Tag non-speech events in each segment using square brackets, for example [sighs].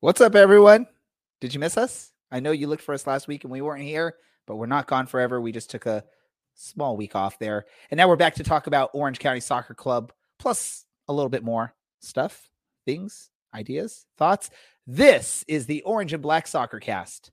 What's up, everyone? Did you miss us? I know you looked for us last week and we weren't here, but we're not gone forever. We just took a small week off there. And now we're back to talk about Orange County Soccer Club, plus a little bit more stuff, things, ideas, thoughts. This is the Orange and Black Soccer Cast.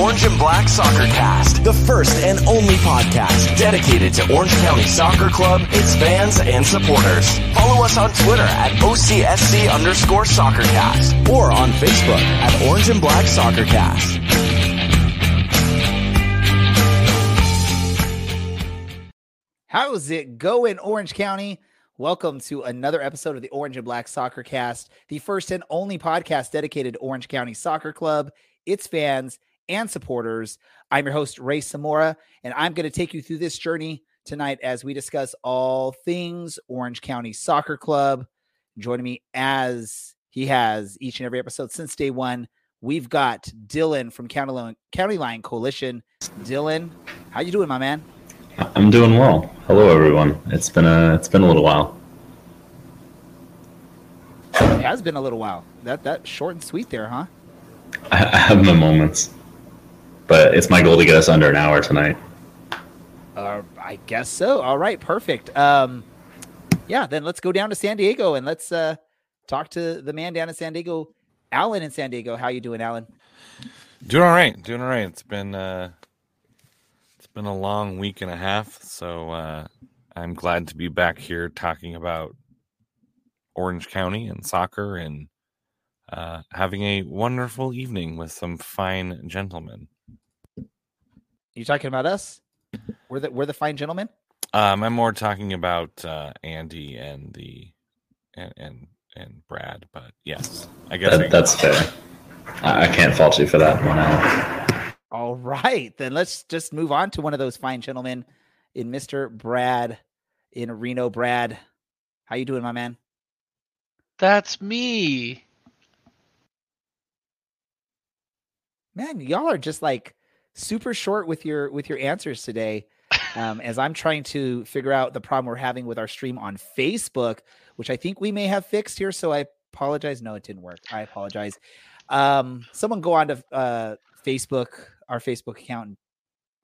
Orange and Black Soccer Cast, the first and only podcast dedicated to Orange County Soccer Club, its fans, and supporters. Follow us on Twitter at OCSC underscore soccercast or on Facebook at Orange and Black Soccer Cast. How's it going, Orange County? Welcome to another episode of the Orange and Black Soccer Cast, the first and only podcast dedicated to Orange County Soccer Club, its fans, and supporters. I'm your host, Ray Samora, and I'm going to take you through this journey tonight as we discuss all things Orange County Soccer Club. Joining me as he has each and every episode since day one, we've got Dylan from County Line, County Line Coalition. Dylan, how you doing, my man? I'm doing well. Hello, everyone. It's been a it's been a little while. It has been a little while. That that short and sweet there, huh? I, I have my moments, but it's my goal to get us under an hour tonight. Uh, I guess so. All right, perfect. Um, yeah, then let's go down to San Diego and let's uh, talk to the man down in San Diego, Alan in San Diego. How you doing, Alan? Doing all right. Doing all right. It's been uh, it's been a long week and a half, so uh, I'm glad to be back here talking about Orange County and soccer and uh, having a wonderful evening with some fine gentlemen. You talking about us? We're the we're the fine gentlemen. Um, I'm more talking about uh, Andy and the and and and Brad, but yes, I guess I- that's fair. I, I can't fault you for that one, Alan. All right, then let's just move on to one of those fine gentlemen in Mister Brad in Reno. Brad, how you doing, my man? That's me. Man, y'all are just like super short with your with your answers today. Um, as I'm trying to figure out the problem we're having with our stream on Facebook, which I think we may have fixed here. So I apologize. No, it didn't work. I apologize. Um, someone go on to uh, Facebook, our Facebook account, and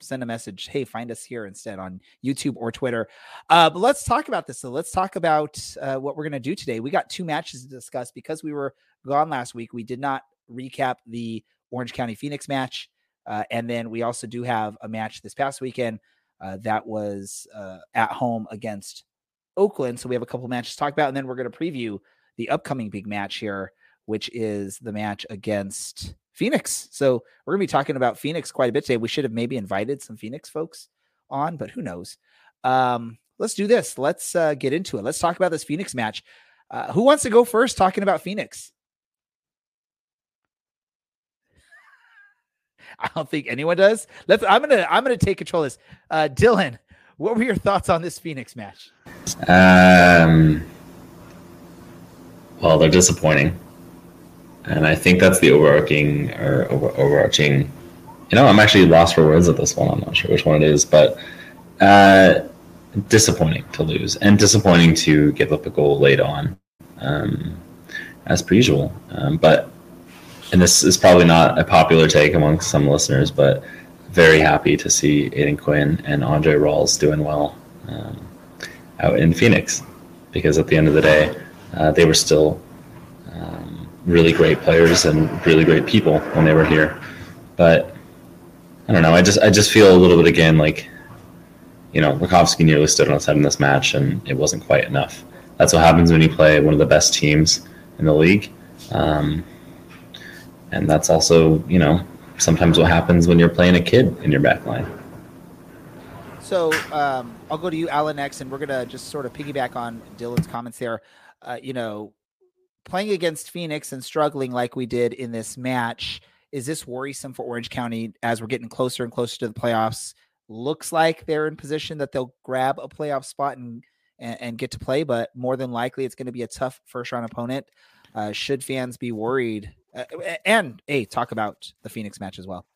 send a message. Hey, find us here instead on YouTube or Twitter. Uh, but let's talk about this. So let's talk about uh, what we're going to do today. We got two matches to discuss because we were gone last week. We did not recap the Orange County Phoenix match. Uh, and then we also do have a match this past weekend uh, that was uh, at home against Oakland. So we have a couple matches to talk about. And then we're going to preview the upcoming big match here, which is the match against Phoenix. So we're going to be talking about Phoenix quite a bit today. We should have maybe invited some Phoenix folks on, but who knows? Um, let's do this. Let's uh, get into it. Let's talk about this Phoenix match. Uh, who wants to go first talking about Phoenix? [laughs] I don't think anyone does. Let's. I'm gonna. I'm gonna take control of this. Uh, Dylan, what were your thoughts on this Phoenix match? Um, well, they're disappointing, and I think that's the overarching or over, overarching. You know, I'm actually lost for words at this one. I'm not sure which one it is, but uh, disappointing to lose and disappointing to give up a goal late on, um, as per usual. Um, but and this is probably not a popular take amongst some listeners, but very happy to see Aodhan Quinn and Andre Rawls doing well um, out in Phoenix, because at the end of the day, uh, they were still um, really great players and really great people when they were here. But I don't know. I just I just feel a little bit again like, you know, Rakovsky nearly stood on his head in this match, and it wasn't quite enough. That's what happens when you play one of the best teams in the league. Um, and that's also, you know, sometimes what happens when you're playing a kid in your back line. So um, I'll go to you, Alan, next, and we're gonna just sort of piggyback on Dylan's comments there. Uh, you know, playing against Phoenix and struggling like we did in this match, is this worrisome for Orange County as we're getting closer and closer to the playoffs? looks like they're in position that they'll grab a playoff spot and and, and get to play, but more than likely it's going to be a tough first round opponent. Uh, should fans be worried? Uh, and a talk about the Phoenix match as well.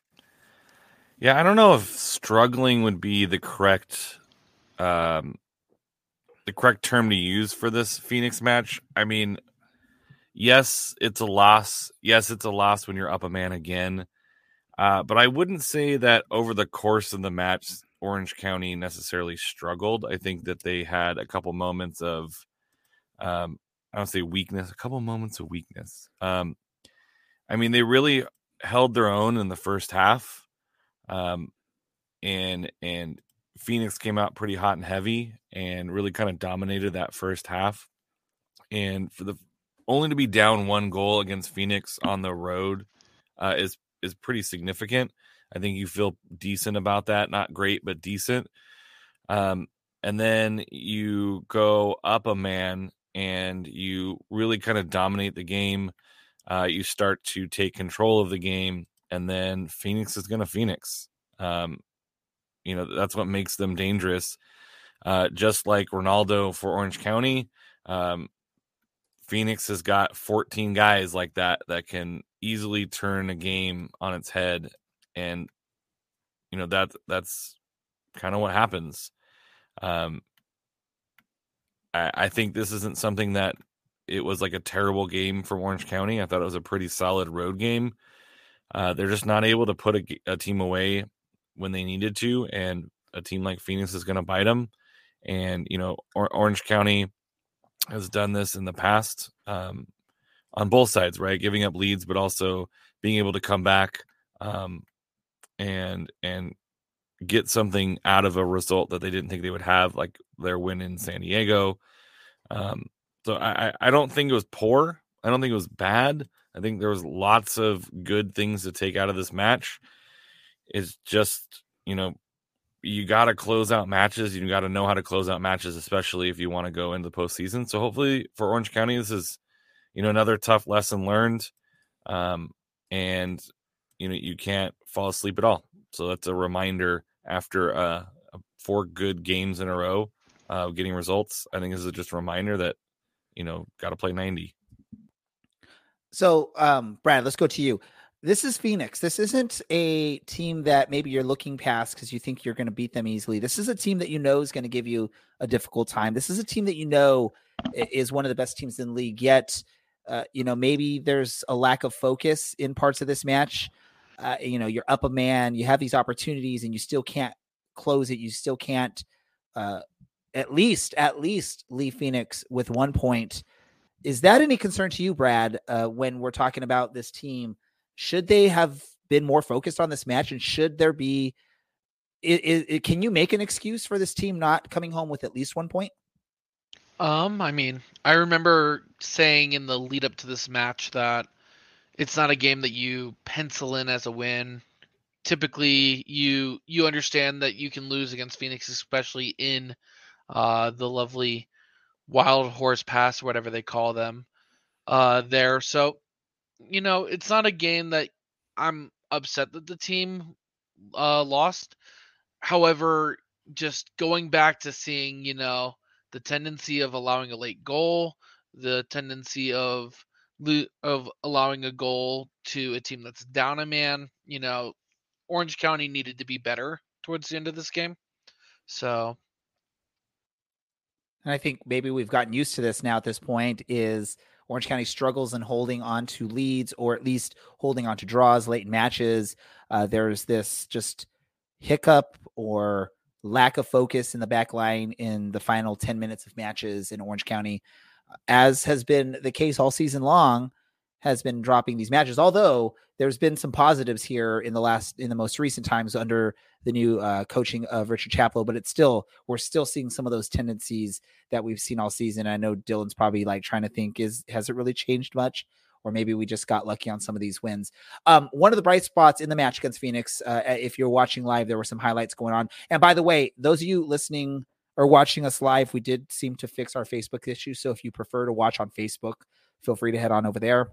Yeah, I don't know if struggling would be the correct um the correct term to use for this Phoenix match. I mean, yes, it's a loss. Yes, it's a loss when you're up a man again. Uh, but I wouldn't say that over the course of the match, Orange County necessarily struggled. I think that they had a couple moments of, um, I don't say weakness, a couple moments of weakness. Um, I mean, they really held their own in the first half, um, and and Phoenix came out pretty hot and heavy and really kind of dominated that first half. And for the only to be down one goal against Phoenix on the road uh, is is pretty significant. I think you feel decent about that. Not great, but decent. Um, and then you go up a man and you really kind of dominate the game. Uh, you start to take control of the game, and then Phoenix is going to Phoenix. Um, you know that's what makes them dangerous. Uh, just like Ronaldo for Orange County, um, Phoenix has got 14 guys like that that can easily turn a game on its head, and you know that that's kind of what happens. Um, I, I think this isn't something that it was like a terrible game for Orange County. I thought it was a pretty solid road game. Uh, they're just not able to put a, a, team away when they needed to, and a team like Phoenix is going to bite them. And you know, or- Orange County has done this in the past um, on both sides, right? Giving up leads, but also being able to come back um, and and get something out of a result that they didn't think they would have, like their win in San Diego. Um, so I, I don't think it was poor. I don't think it was bad. I think there was lots of good things to take out of this match. It's just, you know, you got to close out matches. You got to know how to close out matches, especially if you want to go into the postseason. So hopefully for Orange County, this is, you know, another tough lesson learned. Um, and you know, you can't fall asleep at all. So that's a reminder after uh, four good games in a row, uh, getting results. I think this is just a reminder that you know got to play ninety. So, um, Brad, let's go to you. This is Phoenix. This isn't a team that maybe you're looking past because you think you're going to beat them easily. This is a team that you know is going to give you a difficult time. This is a team that you know is one of the best teams in the league. Yet, uh, you know, maybe there's a lack of focus in parts of this match. Uh, you know, you're up a man, you have these opportunities, and you still can't close it. You still can't, uh, at least, at least Lee Phoenix with one point. Is that any concern to you, Brad? Uh, when we're talking about this team? Should they have been more focused on this match? And should there be, it, it, can you make an excuse for this team not coming home with at least one point? Um, I mean, I remember saying in the lead up to this match that it's not a game that you pencil in as a win. Typically, you you understand that you can lose against Phoenix, especially in uh, the lovely Wild Horse Pass, whatever they call them, uh, there. So you know, it's not a game that I'm upset that the team uh, lost. However, just going back to seeing, you know, the tendency of allowing a late goal, the tendency of of allowing a goal to a team that's down a man, you know, Orange County needed to be better towards the end of this game. So and I think maybe we've gotten used to this now at this point is Orange County struggles in holding on to leads or at least holding on to draws late in matches. Uh, there's this just hiccup or lack of focus in the back line in the final 10 minutes of matches in Orange County, as has been the case all season long, has been dropping these matches. Although there's been some positives here in the last, in the most recent times under the new uh, coaching of Richard Chaplow, but it's still we're still seeing some of those tendencies that we've seen all season. I know Dylan's probably like trying to think is has it really changed much? Or maybe we just got lucky on some of these wins. Um, one of the bright spots in the match against Phoenix, uh, if you're watching live, there were some highlights going on. And by the way, those of you listening or watching us live, we did seem to fix our Facebook issue. So if you prefer to watch on Facebook, feel free to head on over there.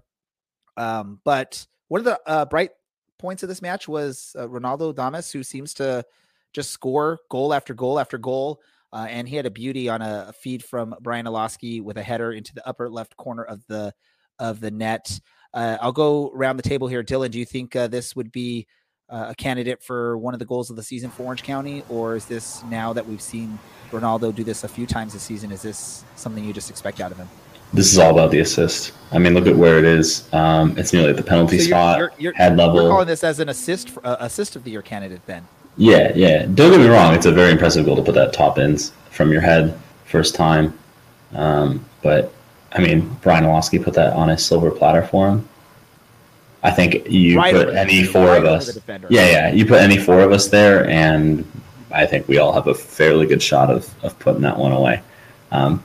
Um, but one of the uh, bright points of this match was uh, Ronaldo Damus, who seems to just score goal after goal after goal. Uh, and he had a beauty on a, a feed from Brian Iloski with a header into the upper left corner of the of the net. Uh, I'll go around the table here. Dylan, do you think uh, this would be uh, a candidate for one of the goals of the season for Orange County, or is this now that we've seen Ronaldo do this a few times this season? Is this something you just expect out of him? This is all about the assist. I mean, look at where it is. Um, it's nearly at the penalty so you're, spot, you're, you're, head level. You're calling this as an assist uh, assist of the year candidate, then? Yeah, yeah. Don't get me wrong; it's a very impressive goal to put that top ins from your head first time. Um, but I mean, Brian Iloski put that on a silver platter for him. I think you right put any four right of us. Yeah, yeah. You put any four of us there, and I think we all have a fairly good shot of, of putting that one away. Um,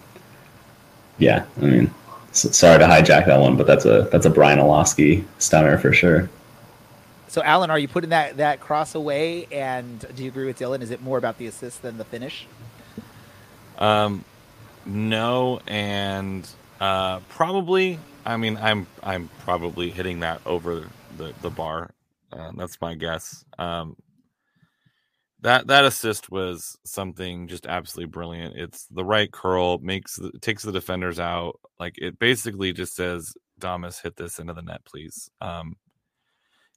yeah, I mean, sorry to hijack that one, but that's a that's a Brian Iloski stunner for sure. So, Alan, are you putting that that cross away? And do you agree with Dylan? Is it more about the assist than the finish? Um, no, and uh, probably. I mean, I'm I'm probably hitting that over the the bar. Uh, that's my guess. Um, that that assist was something just absolutely brilliant. It's the right curl, makes takes the defenders out. Like it basically just says, "Damus, hit this into the net, please." Um,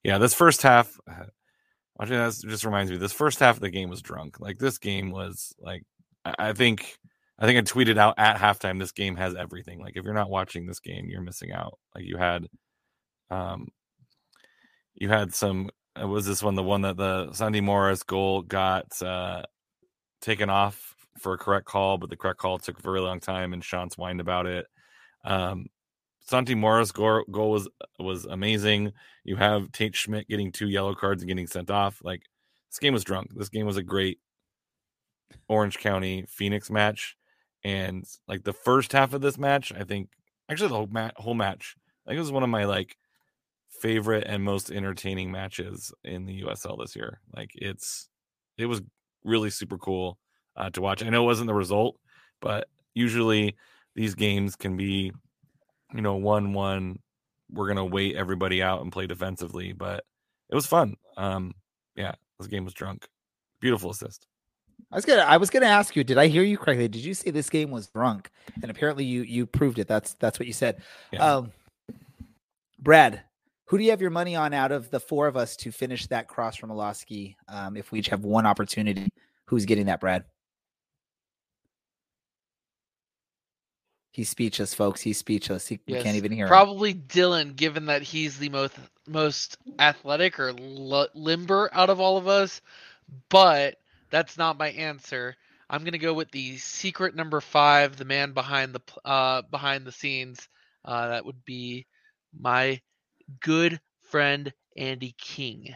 yeah, this first half. [sighs] Watching that just reminds me. This first half of the game was drunk. Like this game was like, I think I think I tweeted out at halftime this game has everything. Like if you're not watching this game, you're missing out. Like you had um you had some was this one the one that the Santi Moar goal got uh taken off for a correct call, but the correct call took a very long time and Sean's whined about it. Um Santi Moar goal, goal was was amazing. You have Tate Schmidt getting two yellow cards and getting sent off. Like this game was drunk. This game was a great Orange County Phoenix match. And like the first half of this match, I think actually the whole, mat, whole match, I think it was one of my like favorite and most entertaining matches in the USL this year. Like it's it was really super cool uh, to watch. I know it wasn't the result, but usually these games can be, you know, one one. We're gonna wait everybody out and play defensively, but it was fun. Um, yeah, this game was drunk. Beautiful assist. I was gonna I was gonna ask you, did I hear you correctly? Did you say this game was drunk? And apparently you you proved it. That's that's what you said. Yeah. Um Brad, who do you have your money on out of the four of us to finish that cross from Iloski? Um, if we each have one opportunity, who's getting that, Brad? He's speechless, folks. He's speechless. He yes, can't even hear. Probably him. Dylan, given that he's the most most athletic or l- limber out of all of us. But that's not my answer. I'm gonna go with the secret number five, the man behind the uh, behind the scenes. Uh, that would be my good friend Andy King.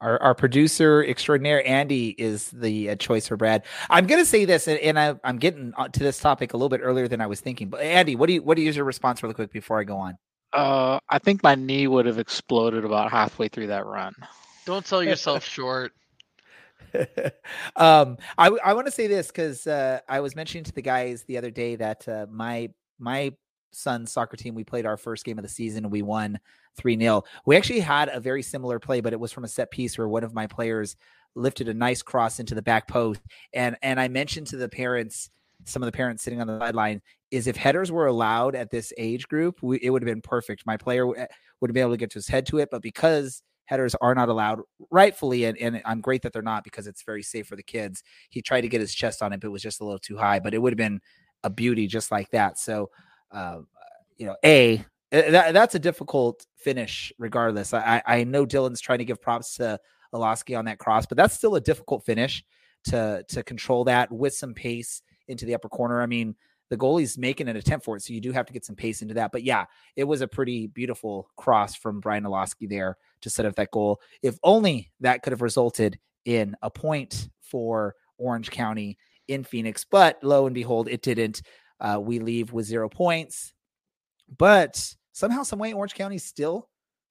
Our, our producer extraordinaire Andy is the uh, choice for Brad. I'm going to say this, and, and I, am getting to this topic a little bit earlier than I was thinking. But Andy, what do you what do you use your response really quick before I go on? Uh, I think my knee would have exploded about halfway through that run. Don't sell yourself [laughs] short. [laughs] um, I I want to say this because uh, I was mentioning to the guys the other day that uh, my my son's soccer team we played our first game of the season and we won 3-0. We actually had a very similar play but it was from a set piece where one of my players lifted a nice cross into the back post and and I mentioned to the parents some of the parents sitting on the sideline is if headers were allowed at this age group we, it would have been perfect. My player w- eh, would have been able to get to his head to it but because headers are not allowed rightfully and, and i'm great that they're not because it's very safe for the kids he tried to get his chest on it but it was just a little too high but it would have been a beauty just like that so uh, you know a eh, that, that's a difficult finish regardless i i know dylan's trying to give props to Iloski on that cross but that's still a difficult finish to to control that with some pace into the upper corner i mean the goalie's making an attempt for it. So you do have to get some pace into that. But yeah, it was a pretty beautiful cross from Brian Iloski there to set up that goal. If only that could have resulted in a point for Orange County in Phoenix. But lo and behold, it didn't. Uh, we leave with zero points. But somehow, some way, Orange County still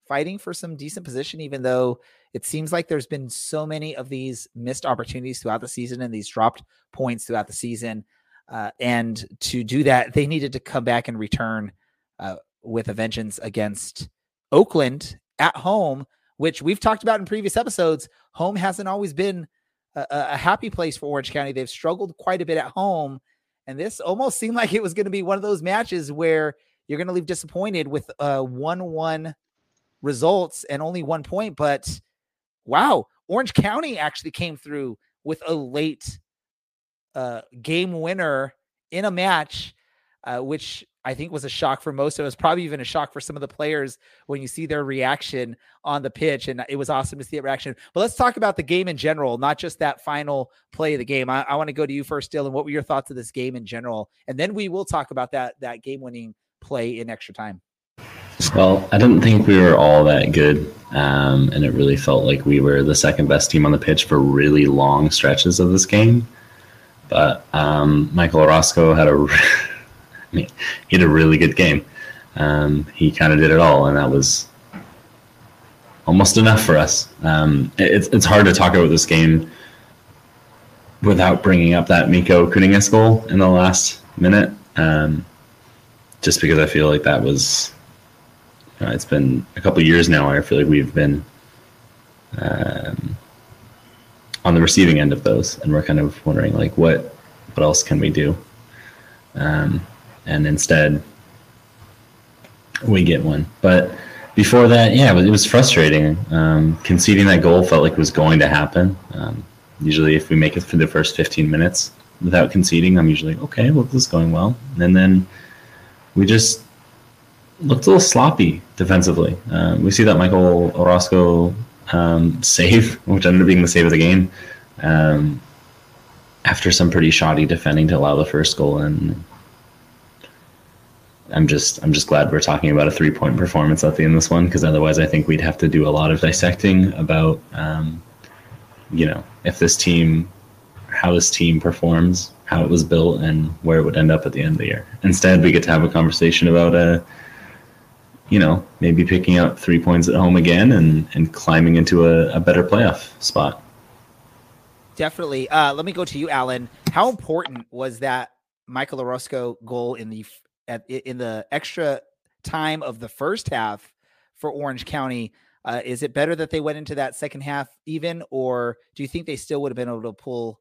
fighting for some decent position, even though it seems like there's been so many of these missed opportunities throughout the season and these dropped points throughout the season. Uh, and to do that, they needed to come back and return uh, with a vengeance against Oakland at home which we've talked about in previous episodes. Home hasn't always been a, a happy place for Orange County. They've struggled quite a bit at home. And this almost seemed like it was going to be one of those matches where you're going to leave disappointed with uh, 1 1 results and only one point. But wow, Orange County actually came through with a late uh, game winner in a match, uh, which I think was a shock for most of us, probably even a shock for some of the players when you see their reaction on the pitch. And it was awesome to see that reaction. But let's talk about the game in general, not just that final play of the game. I, I want to go to you first, Dylan. What were your thoughts of this game in general? And then we will talk about that that game winning play in extra time. Well, I didn't think we were all that good. Um, and it really felt like we were the second best team on the pitch for really long stretches of this game. But um, Michael Orozco had a, [laughs] mean, he had a really good game. Um, he kind of did it all, and that was almost enough for us. Um, it's it's hard to talk about this game without bringing up that Mikko Kuningas goal in the last minute, um, just because I feel like that was. It's been a couple years now. I feel like we've been um, on the receiving end of those, and we're kind of wondering like what what else can we do? Um, and instead, we get one. But before that, yeah, it was frustrating. Um, conceding that goal felt like it was going to happen. Um, usually, if we make it through the first 15 minutes without conceding, I'm usually okay. Well, this is going well, and then we just looked a little sloppy defensively. Um, we see that Michael Orozco um, save, [laughs] which ended up being the save of the game, um, after some pretty shoddy defending to allow the first goal. And I'm just I'm just glad we're talking about a three point performance at the end of this one because otherwise I think we'd have to do a lot of dissecting about um, you know if this team how this team performs how it was built and where it would end up at the end of the year. Instead, we get to have a conversation about a uh, you know, maybe picking up three points at home again and, and climbing into a, a better playoff spot. Definitely. Uh, let me go to you, Alan. How important was that Michael Orozco goal in the at, in the extra time of the first half for Orange County? Uh, is it better that they went into that second half even, or do you think they still would have been able to pull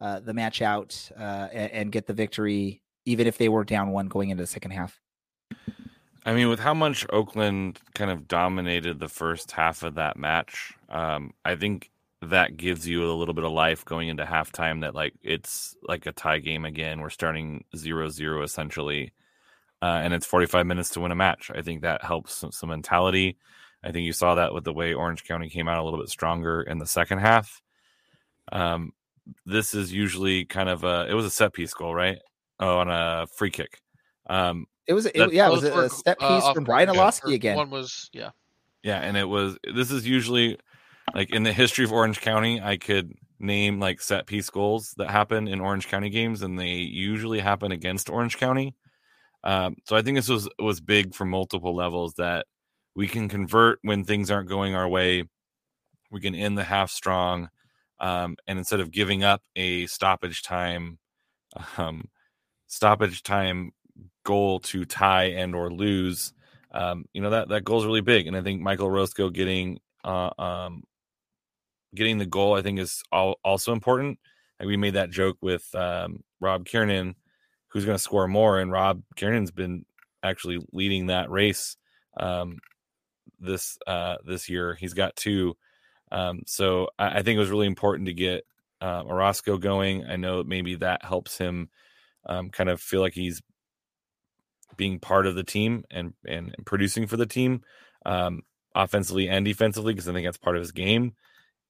uh, the match out uh, and, and get the victory, even if they were down one going into the second half? I mean, with how much Oakland kind of dominated the first half of that match, um, I think that gives you a little bit of life going into halftime that like it's like a tie game again. We're starting zero zero essentially. Uh, and it's 45 minutes to win a match. I think that helps some, some, mentality. I think you saw that with the way Orange County came out a little bit stronger in the second half. Um, this is usually kind of a it was a set piece goal, right? Oh, on a free kick. Um, it was, it, yeah, it was a, a step uh, piece uh, from Brian Iloski again. One was, yeah, yeah, and it was. This is usually like in the history of Orange County. I could name like set piece goals that happen in Orange County games, and they usually happen against Orange County. Um, so I think this was was big for multiple levels that we can convert when things aren't going our way. We can end the half strong, um, and instead of giving up a stoppage time, [laughs] um, stoppage time goal to tie and or lose, um, you know that that goal is really big. And I think Michael Orozco getting uh, um, getting the goal, I think, is all, also important. We made that joke with Rob Kiernan, who's going to score more, and Rob Kiernan's been actually leading that race um, this uh, this year. He's got two. Um, so I, I, think it was really important to get uh, Orozco going. I know maybe that helps him um, kind of feel like he's being part of the team and and, producing for the team, um, offensively and defensively, because I think that's part of his game.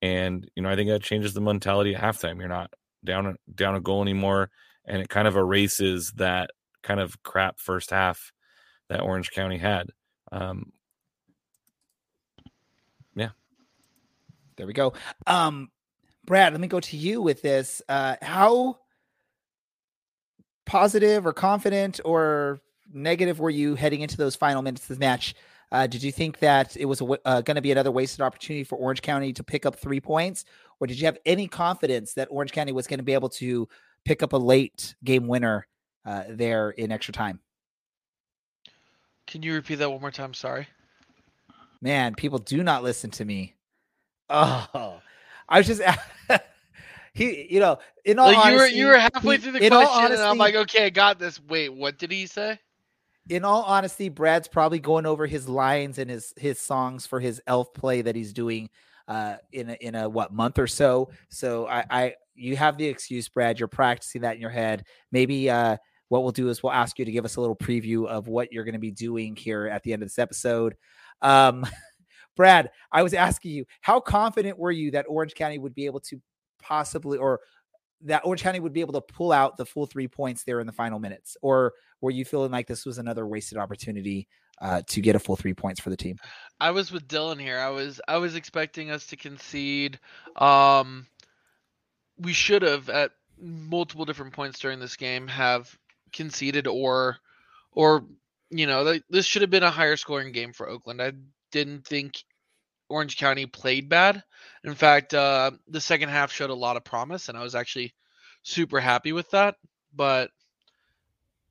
And you know, I think that changes the mentality at halftime. You're not down down a goal anymore, and it kind of erases that kind of crap first half that Orange County had. Um, yeah, there we go. Um, Brad, let me go to you with this. Uh, how positive or confident or negative were you heading into those final minutes of the match? Uh, did you think that it was uh, going to be another wasted opportunity for Orange County to pick up three points, or did you have any confidence that Orange County was going to be able to pick up a late game winner uh, there in extra time? Can you repeat that one more time? Sorry. Man, people do not listen to me. Oh, I was just [laughs] he, you know, in all Like, you were you were halfway he- through the question, and I'm like, okay, I got this. Wait, what did he say? in all honesty, Brad's probably going over his lines and his his songs for his elf play that he's doing uh in a in a what month or so. So I I you have the excuse, Brad. You're practicing that in your head. Maybe uh what we'll do is we'll ask you to give us a little preview of what you're going to be doing here at the end of this episode. Um [laughs] Brad, I was asking you, how confident were you that Orange County would be able to possibly or that Orange County would be able to pull out the full three points there in the final minutes? Or were you feeling like this was another wasted opportunity uh, to get a full three points for the team? I was with Dylan here. I was I was expecting us to concede. Um, we should have at multiple different points during this game have conceded or or you know th- this should have been a higher scoring game for Oakland. I didn't think Orange County played bad. In fact, uh, the second half showed a lot of promise, and I was actually super happy with that. But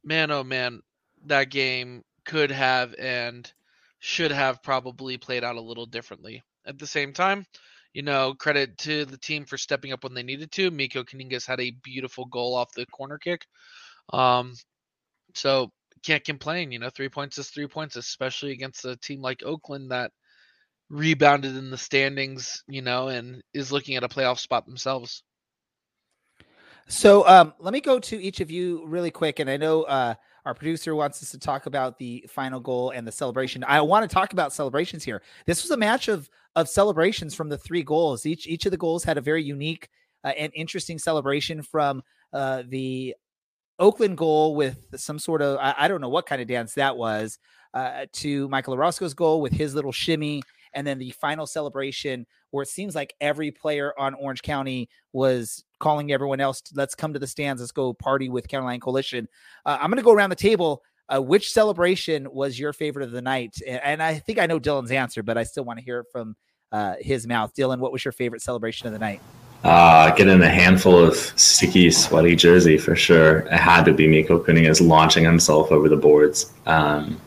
man, oh man, that game could have and should have probably played out a little differently. At the same time, you know, credit to the team for stepping up when they needed to. Mikko Kuningas had a beautiful goal off the corner kick. Um, so can't complain. You know, three points is three points, especially against a team like Oakland that rebounded in the standings, you know, and is looking at a playoff spot themselves. So um, let me go to each of you really quick. And I know uh, our producer wants us to talk about the final goal and the celebration. I want to talk about celebrations here. This was a match of of celebrations from the three goals. Each each of the goals had a very unique uh, and interesting celebration from uh, the Oakland goal with some sort of I, I don't know what kind of dance that was uh, to Michael Orozco's goal with his little shimmy, and then the final celebration where it seems like every player on Orange County was calling everyone else, let's come to the stands, let's go party with County Line Coalition. Uh, I'm going to go around the table. Uh, which celebration was your favorite of the night? And, and I think I know Dylan's answer, but I still want to hear it from uh, his mouth. Dylan, what was your favorite celebration of the night? Uh, getting a handful of sticky, sweaty jersey for sure. It had to be Mikko Kuningas launching himself over the boards. Um,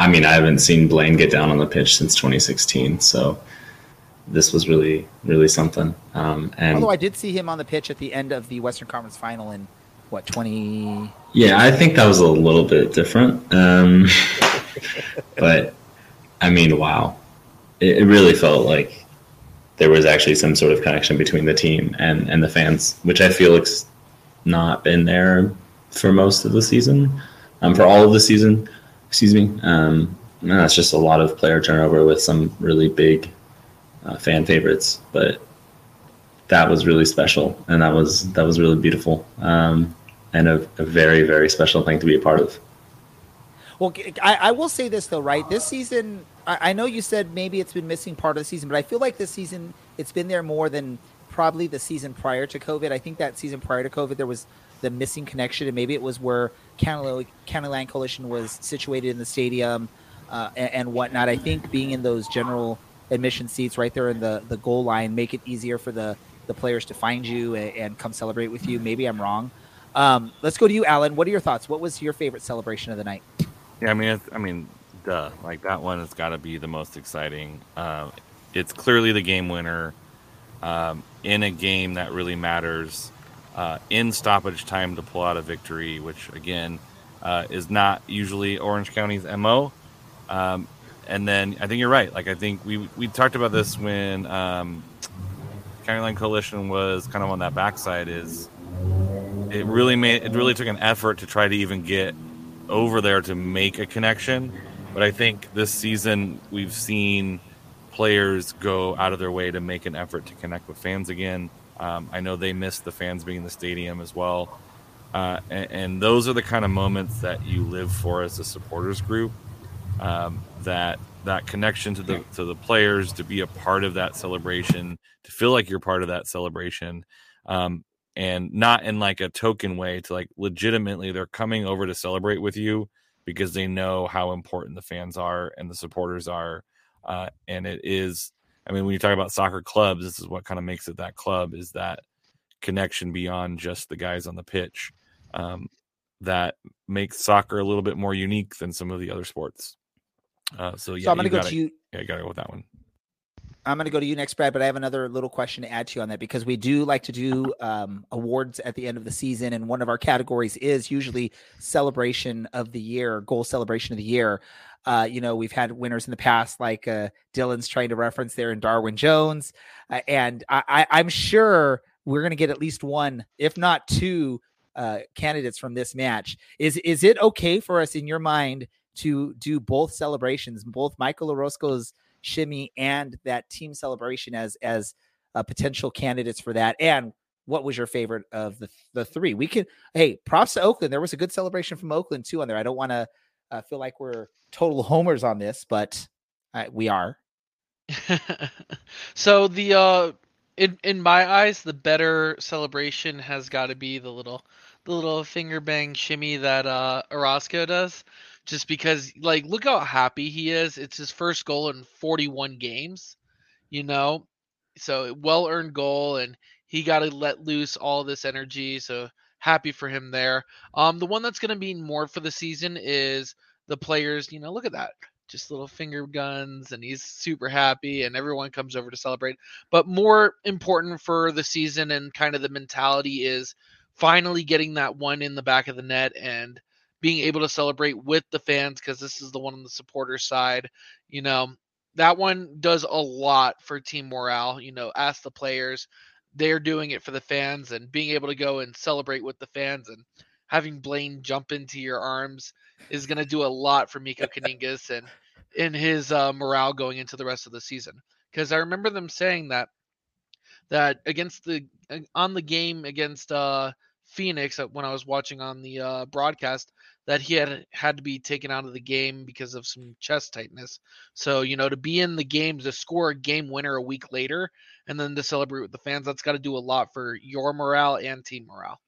I mean, I haven't seen Blaine get down on the pitch since 2016, so this was really, really something. Um, and Although I did see him on the pitch at the end of the Western Conference Final in what 20 Yeah, I think that was a little bit different. Um, [laughs] but I mean, wow. It, it really felt like there was actually some sort of connection between the team and, and the fans, which I feel like's not been there for most of the season, um, for all of the season. Excuse me. Um, that's just a lot of player turnover with some really big uh, fan favorites, but that was really special, and that was that was really beautiful. Um, and a, a very very special thing to be a part of. Well, I will say this though, right? This season, I, I know you said maybe it's been missing part of the season, but I feel like this season it's been there more than probably the season prior to COVID. I think that season prior to COVID there was the missing connection, and maybe it was where County, County Line Coalition was situated in the stadium uh, and, and whatnot. I think being in those general admission seats right there in the, the goal line make it easier for the, the players to find you and, and come celebrate with you. Maybe I'm wrong. Um, let's go to you, Alan. What are your thoughts? What was your favorite celebration of the night? Yeah, I mean, I mean, duh. Like that one has got to be the most exciting. Uh, it's clearly the game winner um, in a game that really matters. Uh, in stoppage time to pull out a victory, which again uh, is not usually Orange County's mo. Um, and then I think you're right. Like I think we we talked about this when um, County Line Coalition was kind of on that backside. Is it really made it really took an effort to try to even get over there to make a connection. But I think this season we've seen players go out of their way to make an effort to connect with fans again. Um, I know they miss the fans being in the stadium as well. Uh, and, and, those are the kind of moments that you live for as a supporters group. Um, that that connection to the to the players, to be a part of that celebration, to feel like you're part of that celebration, um, and not in like a token way. To like legitimately, they're coming over to celebrate with you because they know how important the fans are and the supporters are. Uh, and it is, I mean, when you talk about soccer clubs, this is what kind of makes it that club is that connection beyond just the guys on the pitch um, that makes soccer a little bit more unique than some of the other sports. Uh, so yeah, so I'm you go gotta, to you. Yeah, you gotta go with that one. I'm going to go to you next, Brad. But I have another little question to add to you on that because we do like to do um, awards at the end of the season, and one of our categories is usually celebration of the year, goal celebration of the year. Uh, you know, we've had winners in the past, like uh, Dylan's trying to reference there in Darwin Jones, uh, and I, I, I'm sure we're going to get at least one, if not two, uh, candidates from this match. Is is it okay for us in your mind to do both celebrations, both Michael Orozco's shimmy and that team celebration as as uh, potential candidates for that? And what was your favorite of the the three? We can hey, props to Oakland. There was a good celebration from Oakland too on there. I don't want to uh, feel like we're total homers on this, but uh, we are. [laughs] so the uh in in my eyes the better celebration has got to be the little the little finger bang shimmy that uh Orozco does just because like look how happy he is. It's his first goal in 41 games you know? So well earned goal and he got to let loose all this energy so happy for him there. Um the one that's going to be more for the season is the players you know look at that just little finger guns and he's super happy and everyone comes over to celebrate. But more important for the season and kind of the mentality is finally getting that one in the back of the net and being able to celebrate with the fans because this is the one on the supporter side you know that one does a lot for team morale you know ask the players they're doing it for the fans and being able to go and celebrate with the fans and having Blaine jump into your arms is going to do a lot for Mikko [laughs] Kuningas and in his uh, morale going into the rest of the season. Because I remember them saying that that against the on the game against uh, Phoenix uh, when I was watching on the uh, broadcast that he had had to be taken out of the game because of some chest tightness. So you know to be in the game to score a game winner a week later and then to celebrate with the fans, that's got to do a lot for your morale and team morale.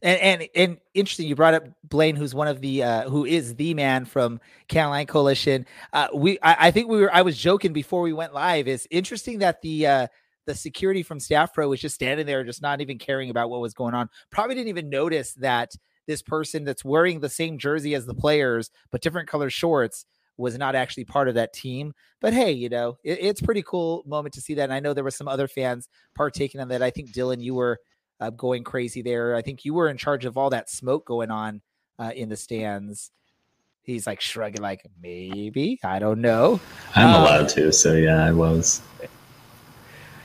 And, and and interesting, you brought up Blaine, who's one of the uh, who is the man from County Line Coalition. Uh, we, I, I, think we were. I was joking before we went live. It's interesting that the uh, the security from Staff Pro was just standing there, just not even caring about what was going on. Probably didn't even notice that this person that's wearing the same jersey as the players but different color shorts was not actually part of that team. But hey, you know, it, it's pretty cool moment to see that. And I know there were some other fans partaking in that. I think Dylan, you were uh, going crazy there. I think you were in charge of all that smoke going on uh, in the stands. He's like shrugging, like maybe I don't know. I'm um, allowed to, so yeah, I was.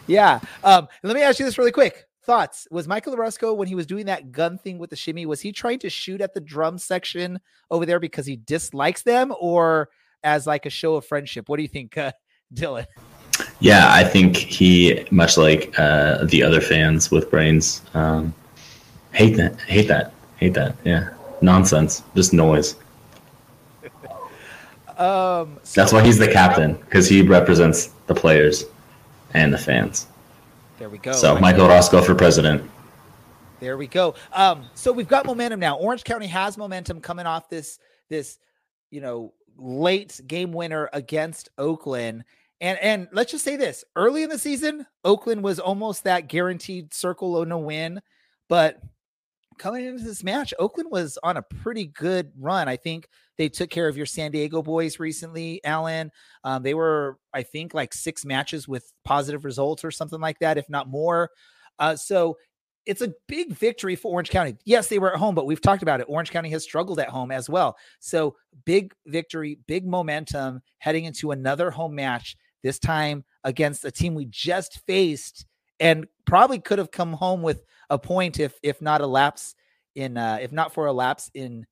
Yeah. Um, let me ask you this really quick. Thoughts? Was Michael Orozco when he was doing that gun thing with the shimmy? Was he trying to shoot at the drum section over there because he dislikes them, or as like a show of friendship? What do you think, uh, [laughs] Dylan? Yeah, I think he, much like uh, the other fans with brains, um, hate that, hate that, hate that. Yeah, nonsense, just noise. [laughs] um, so That's why he's the captain because he represents the players and the fans. There we go. So Michael Orozco for president. There we go. Um, so we've got momentum now. Orange County has momentum coming off this this you know late game winner against Oakland and and let's just say this: early in the season, Oakland was almost that guaranteed circle on a win, but coming into this match, Oakland was on a pretty good run. I think they took care of your San Diego boys recently, Alan. Um, they were, I think, like six matches with positive results or something like that, if not more. Uh, so it's a big victory for Orange County. Yes, they were at home, but we've talked about it. Orange County has struggled at home as well. So big victory, big momentum heading into another home match this time against a team we just faced and probably could have come home with a point if if not a lapse in uh if not for a lapse in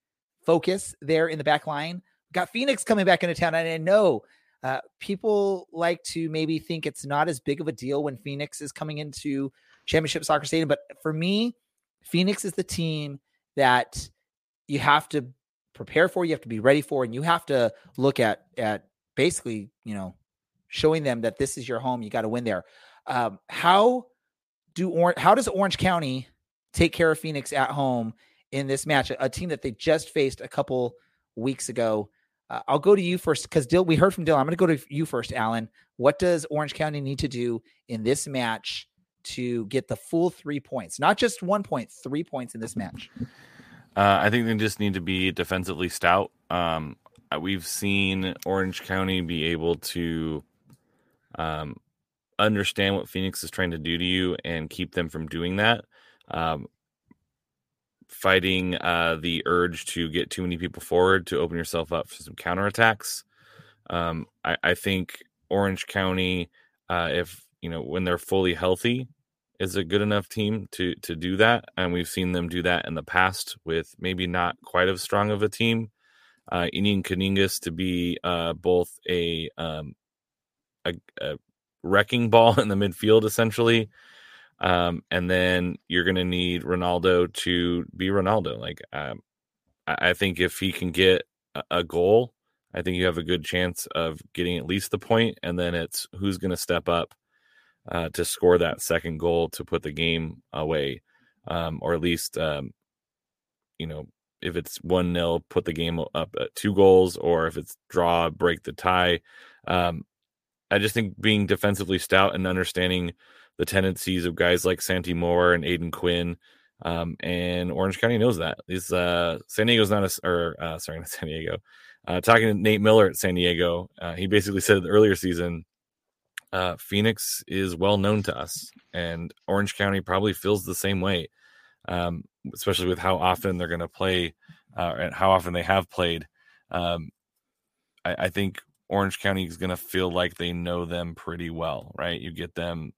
focus there in the back line. Got Phoenix coming back into town and I know uh, people like to maybe think it's not as big of a deal when Phoenix is coming into championship soccer stadium, but for me, Phoenix is the team that you have to prepare for, you have to be ready for, and you have to look at at basically, you know, showing them that this is your home. You got to win there. Um, how do or- how does Orange County take care of Phoenix at home in this match? A, a team that they just faced a couple weeks ago. Uh, I'll go to you first because Dill. We heard from Dill. I'm going to go to you first, Alan. What does Orange County need to do in this match to get the full three points, not just one point, three points in this match? Uh, I think they just need to be defensively stout. Um, uh, we've seen Orange County be able to um, understand what Phoenix is trying to do to you and keep them from doing that. Um, fighting uh, the urge to get too many people forward to open yourself up for some counterattacks. Um, I, I think Orange County, uh, if you know when they're fully healthy, is a good enough team to to do that, and we've seen them do that in the past with maybe not quite as strong of a team. Uh, need Kuningas to be uh, both a, um, a, a wrecking ball [laughs] in the midfield, essentially, um, and then you're going to need Ronaldo to be Ronaldo. Like, um, I, think if he can get a, goal, I think you have a good chance of getting at least the point. and then it's who's going to step up uh, to score that second goal to put the game away, um, or at least, um, you know, if it's one 0 put the game up at two goals, or if it's draw, break the tie. Um, I just think being defensively stout and understanding the tendencies of guys like Santi Moar and Aodhan Quinn. Um, and Orange County knows that. These uh, San Diego's not a, or uh, sorry, [laughs] not San Diego. Uh, talking to Nate Miller at San Diego, uh, he basically said the earlier season, uh, Phoenix is well known to us, and Orange County probably feels the same way, um, especially with how often they're going to play uh, and how often they have played. Um, I, I think Orange County is going to feel like they know them pretty well, right? You get them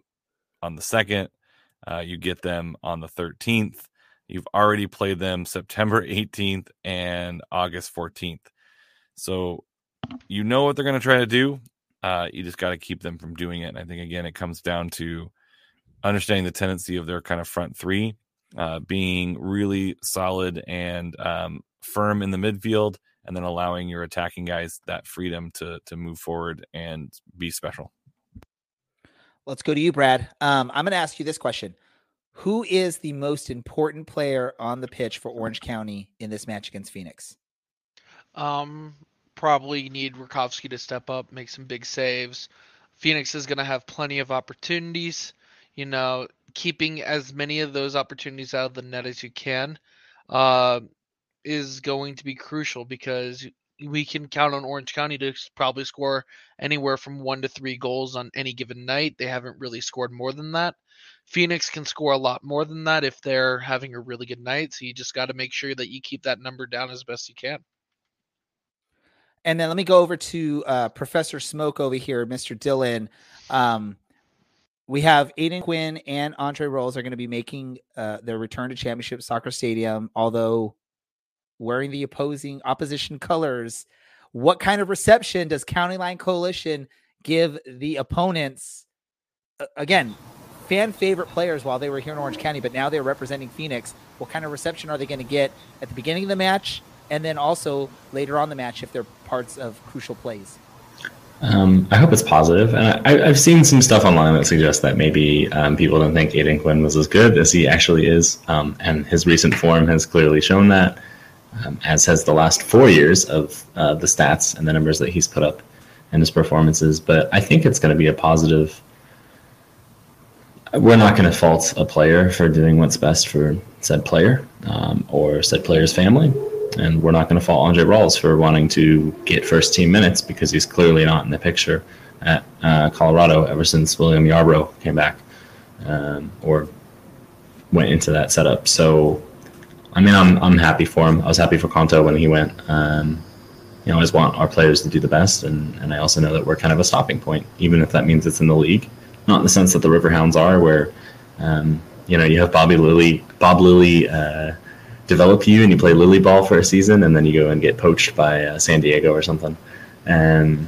on the second, uh, you get them on the 13th. You've already played them September [laughs] 18th and August 14th. So you know what they're going to try to do. Uh, you just got to keep them from doing it. And I think, again, it comes down to understanding the tendency of their kind of front three, uh, being really solid and um, firm in the midfield, and then allowing your attacking guys that freedom to to move forward and be special. Let's go to you, Brad. Um, I'm going to ask you this question: Who is the most important player on the pitch for Orange County in this match against Phoenix? Um, probably need Rakovsky to step up, make some big saves. Phoenix is going to have plenty of opportunities. You know, keeping as many of those opportunities out of the net as you can uh, is going to be crucial because we can count on Orange County to probably score anywhere from one to three goals on any given night. They haven't really scored more than that. Phoenix can score a lot more than that if they're having a really good night. So you just got to make sure that you keep that number down as best you can. And then let me go over to uh, Professor Smoke over here, Mr. Dylan. Um, we have Aodhan Quinn and Andre Rawls are going to be making uh, their return to Championship Soccer Stadium, although wearing the opposing opposition colors. What kind of reception does County Line Coalition give the opponents? Again, fan favorite players while they were here in Orange County, but now they're representing Phoenix. What kind of reception are they going to get at the beginning of the match and then also later on the match if they're parts of crucial plays? Um, I hope it's positive. And I, have seen some stuff online that suggests that maybe um, people don't think Aodhan Quinn was as good as he actually is. Um, and his recent form has clearly shown that um, as has the last four years of uh, the stats and the numbers that he's put up and his performances. But I think it's going to be a positive. We're not going to fault a player for doing what's best for said player um, or said player's family. And we're not going to fault Andre Rawls for wanting to get first team minutes because he's clearly not in the picture at uh, Colorado ever since William Yarbrough came back um, or went into that setup. So I mean, I'm I'm happy for him. I was happy for Conto when he went. Um, you know, I always want our players to do the best, and, and I also know that we're kind of a stopping point, even if that means it's in the league. Not in the sense that the Riverhounds are, where um, you know you have Bobby Lilley, Bob Lilley uh, develop you, and you play Lilley ball for a season, and then you go and get poached by uh, San Diego or something, and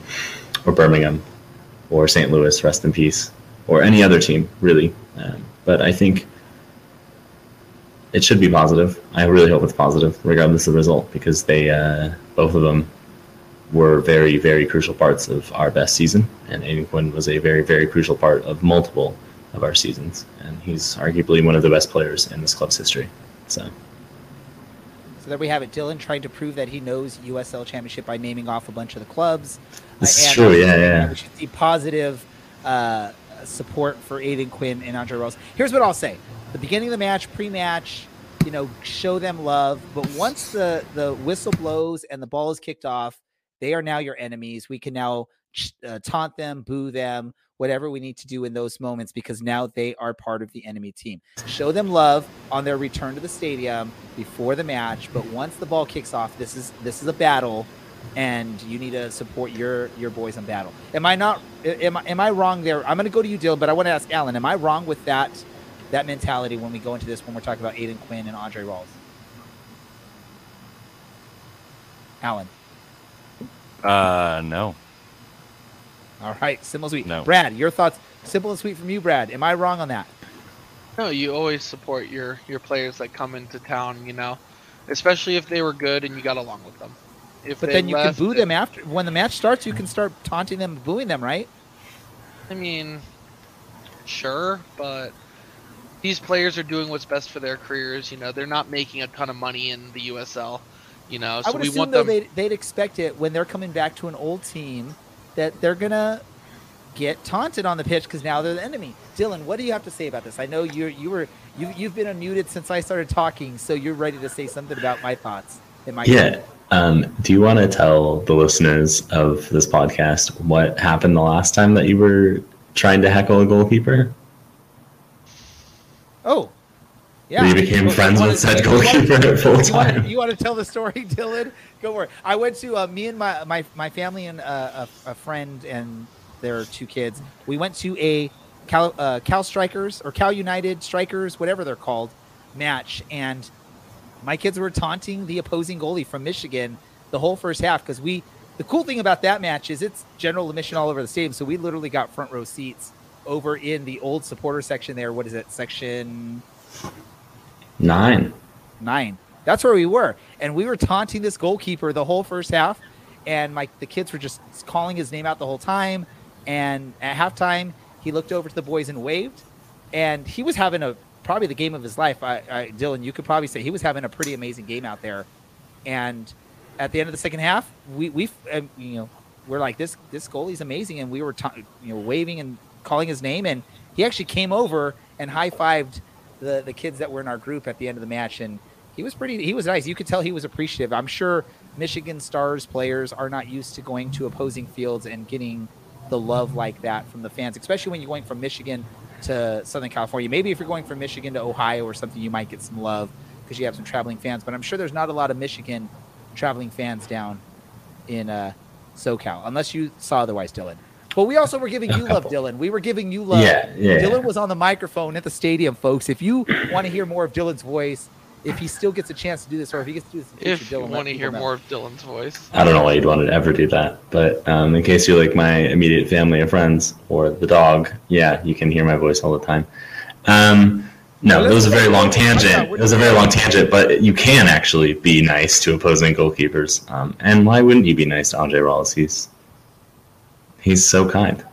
or Birmingham, or St. Louis, rest in peace, or any other team really. Um, but I think it should be positive. I really hope it's positive, regardless of the result, because they uh, both of them were very, very crucial parts of our best season, and Aodhan Quinn was a very, very crucial part of multiple of our seasons, and he's arguably one of the best players in this club's history. So. So there we have it. Dylan trying to prove that he knows USL Championship by naming off a bunch of the clubs. This uh, is true. Yeah, yeah. We should see positive uh, support for Aodhan Quinn and Andre Rose. Here's what I'll say: the beginning of the match, pre-match, you know, show them love. But once the the whistle blows and the ball is kicked off, they are now your enemies. We can now uh, taunt them, boo them, whatever we need to do in those moments because now they are part of the enemy team. Show them love on their return to the stadium before the match, but once the ball kicks off, this is this is a battle and you need to support your your boys in battle. Am I not am I, am I wrong there? I'm going to go to you Dylan, but I want to ask Alan, am I wrong with that that mentality when we go into this when we're talking about Aodhan Quinn and Andre Rawls? Alan. Uh no. All right, simple and sweet. No. Brad, your thoughts? Simple and sweet from you, Brad. Am I wrong on that? No, you always support your your players that come into town. You know, especially if they were good and you got along with them. If But then you can boo and- them after when the match starts. You can start taunting them, and booing them, right? I mean, sure, but these players are doing what's best for their careers. You know, they're not making a ton of money in the USL. You know, so I would we assume want though them. they'd, they'd expect it when they're coming back to an old team that they're gonna get taunted on the pitch because now they're the enemy. Dylan, what do you have to say about this? I know you you were you you've been unmuted since I started talking, so you're ready to say something about my thoughts. and my Yeah. Um, do you want to tell the listeners of this podcast what happened the last time that you were trying to heckle a goalkeeper? Oh, yeah. You became Well, friends with said goalkeeper at full you want, time. you want to tell the story, [laughs] Dylan? Go for it. I went to uh, me and my my, my family and uh, a, a friend and their two kids. We went to a Cal, uh, Cal Strikers or Cal United Strikers, whatever they're called, match, and my kids were taunting the opposing goalie from Michigan the whole first half because we. The cool thing about that match is it's general admission all over the stadium, so we literally got front row seats over in the old supporter section there. What is it? Section Nine. nine. That's where we were, and we were taunting this goalkeeper the whole first half, and my the kids were just calling his name out the whole time. And at halftime, he looked over to the boys and waved, and he was having a probably the game of his life. I, I Dylan, you could probably say he was having a pretty amazing game out there. And at the end of the second half, we we um, you know we're like this this goalie's amazing, and we were ta- you know waving and calling his name, and he actually came over and high fived the the kids that were in our group at the end of the match, and he was pretty he was nice. You could tell he was appreciative. I'm sure Michigan Stars players are not used to going to opposing fields and getting the love like that from the fans, especially when you're going from Michigan to Southern California. Maybe if you're going from Michigan to Ohio or something, you might get some love because you have some traveling fans. But I'm sure there's not a lot of Michigan traveling fans down in uh, SoCal, unless you saw otherwise, Dylan. But we also were giving you love. Dylan. We were giving you love. Yeah, yeah. Dylan was on the microphone at the stadium, folks. If you want to hear more of Dylan's voice, if he still gets a chance to do this, or if he gets to do this in the future, if you Dylan, let want to hear know. more of Dylan's voice, I don't know why you'd want to ever do that, but um, in case you're like my immediate family and friends or the dog, yeah, you can hear my voice all the time. Um, no, Well, it was a very long let's- let's- tangent. It was a very long tangent, but you can actually be nice to opposing goalkeepers. Um, and why wouldn't you be nice to Andre Rawls? He's he's so kind.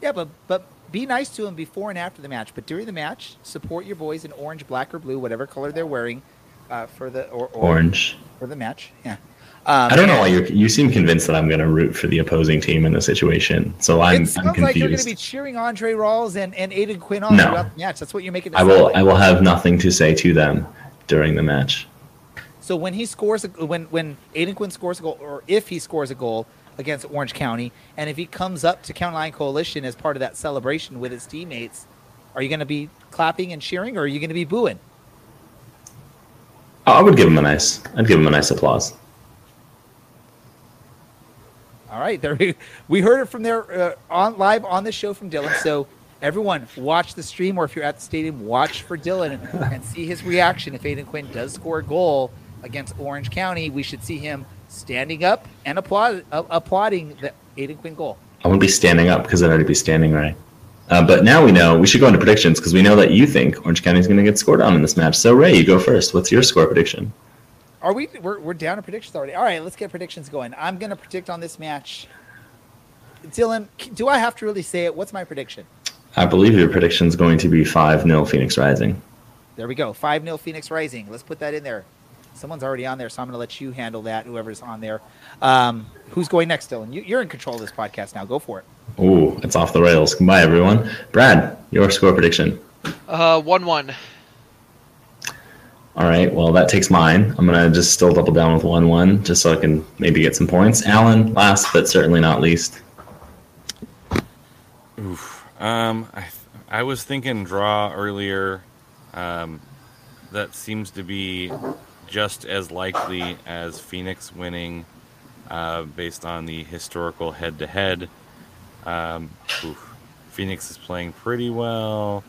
Yeah, but but be nice to him before and after the match. But during the match, support your boys in orange, black, or blue, whatever color they're wearing, uh, for the or, or Orange. for the match. Yeah. Um, I don't know why you you seem convinced that I'm going to root for the opposing team in this situation. So I'm it sounds I'm like you're going to be cheering Andre Rawls and, and Aodhan Quinn on No. throughout the match. That's what you're making. It I will like. I will have nothing to say to them during the match. So when he scores, a, when when Aodhan Quinn scores a goal, or if he scores a goal against Orange County, and if he comes up to County Line Coalition as part of that celebration with his teammates, are you going to be clapping and cheering, or are you going to be booing? I would give him a nice I'd give him a nice applause. All right, there we, we heard it from there uh, on live on the show from Dylan. So everyone, watch the stream, or if you're at the stadium, watch for Dylan and see his reaction. If Aodhan Quinn does score a goal against Orange County, we should see him standing up and applaud, uh, applauding the Aodhan Quinn goal. I wouldn't be standing up because I'd already be standing right. Uh, but now we know we should go into predictions because we know that you think Orange County is going to get scored on in this match. So Ray, you go first. What's your score prediction? Are we? We're, we're down to predictions already. All right, let's get predictions going. I'm going to predict on this match. Dylan, do I have to really say it? What's my prediction? I believe your prediction is going to be five 0 Phoenix Rising. There we go. 5 0 Phoenix Rising. Let's put that in there. Someone's already on there, so I'm going to let you handle that, whoever's on there. Um, who's going next, Dylan? You, you're in control of this podcast now. Go for it. Ooh, it's off the rails. Goodbye, everyone. Brad, your score prediction. uh, one one. All right. Well, that takes mine. I'm gonna just still double down with one one, just so I can maybe get some points. Alan, last but certainly not least. Oof. Um, I I was thinking draw earlier. Um, that seems to be just as likely as Phoenix winning, uh, based on the historical head-to-head. Um. Phoenix is playing pretty well.